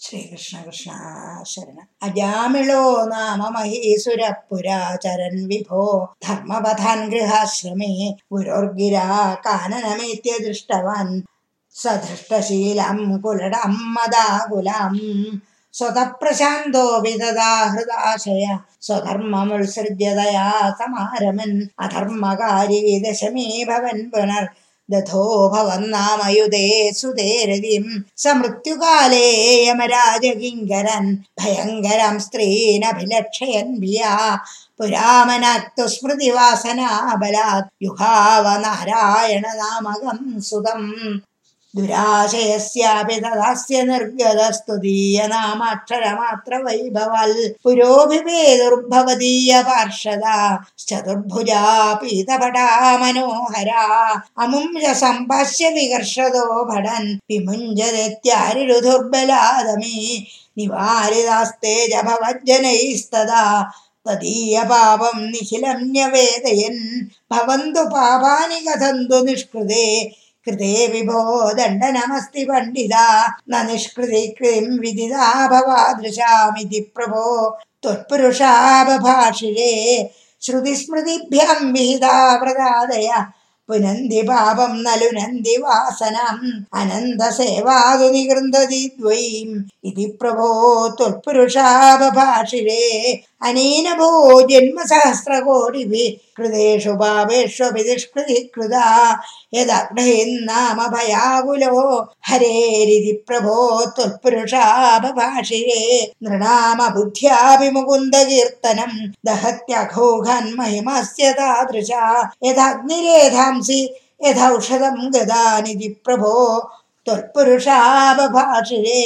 ശ്രീകൃഷ്ണ കൃഷ്ണ ശരണ. അജാമിളോ നാമ മഹീസുരപുരാചരൻ വിഭോ ധർമ്മപഥാൻ ഗൃഹാശ്രമേ ഗുരോർഗിരാ കാനനമേത്യ ദൃഷ്ടവാൻ സധൃഷ്ടശീലം കുലടം മദാകുലം. സ്വതപ്രശാന്തോ വിദദാഹൃദാശയ ഹൃദാശയ സ്വധർമ്മമുത്സൃജ്യതയാ സമാരമൻ. അധർമ്മകാരി ദശമീ ഭവൻ പുനർ ദധോ ഭവന്നാമയുധേ സുതേരതിം സമൃത്യുകാലേ യമരാജകിങ്കരൻ. ഭയങ്കരം സ്ത്രീനഭിലക്ഷയൻ ഭിയാ പുരാമനത്തു സ്മൃതിവാസനാബലാത് യുഹാവ നാരായണ നാമകം സുതം. ദുരാശയസ്യാപി തദാസ്യ നിർഗതസ്തുതീയനാമാക്ഷരമാത്ര വൈഭവൽ പുരോഭിപേതുർഭവതീയ പാർഷദ ചതുർഭുജാ പീതപടാ മനോഹരാ അമും സംഭാഷ്യ വികർഷതോ ഭടൻ നിവാരിതാസ്തേജ ഭവജ്ജനൈസ്തദാ തദീയ പാപം നിഖിലം ന്യവേദയൻ ഭവന്തു പാപാനി കഥന്തു നിഷ്കൃതേ कृते विभो दण्डनमस्ति पण्डिता न निष्कृति कृतिम् विदिता भवादृशामिति प्रभो। त्वत्पुरुषा बभाषिरे श्रुति विहिता प्रदादय पुनन्दि पापं न लुनन्दि वासनम् अनन्दसेवादु सेवादु द्वयीम् इति प्रभो त्वत्पुरुषाभभाषिरे अनेन भो जन्मसहस्रकोटिभिः कृतेषु पापेष्वपि दुष्कृति कृता यदग्न्नाम भयाकुलो हरेरिति प्रभो त्वत्पुरुषाभभाषिरे नृणाम बुद्ध्याभिमुकुन्द कीर्तनं दहत्यघो तादृशा यदाग्निरेधाम् यथौषधं गदानिति प्रभो त्वत्पुरुषाबभाषिरे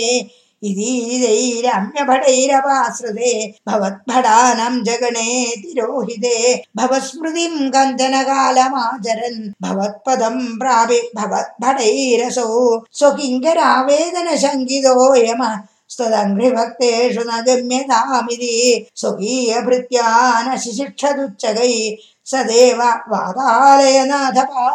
भवद्भटानं जगणे तिरोहिते। भवस्मृतिं कन्दनकालमाचरन् भवत्पदं प्रापि भवद्भटैरसौ। स्वकिङ्करावेदनशङ्कितोऽयम स्वकिङ्करावेदनशङ्कितोऽयमस्तदङ्घ्रिभक्तेषु न गम्यतामिति। स्वकीयभृत्या न शिशिक्षदुच्छगै स देव वातालेन अधपा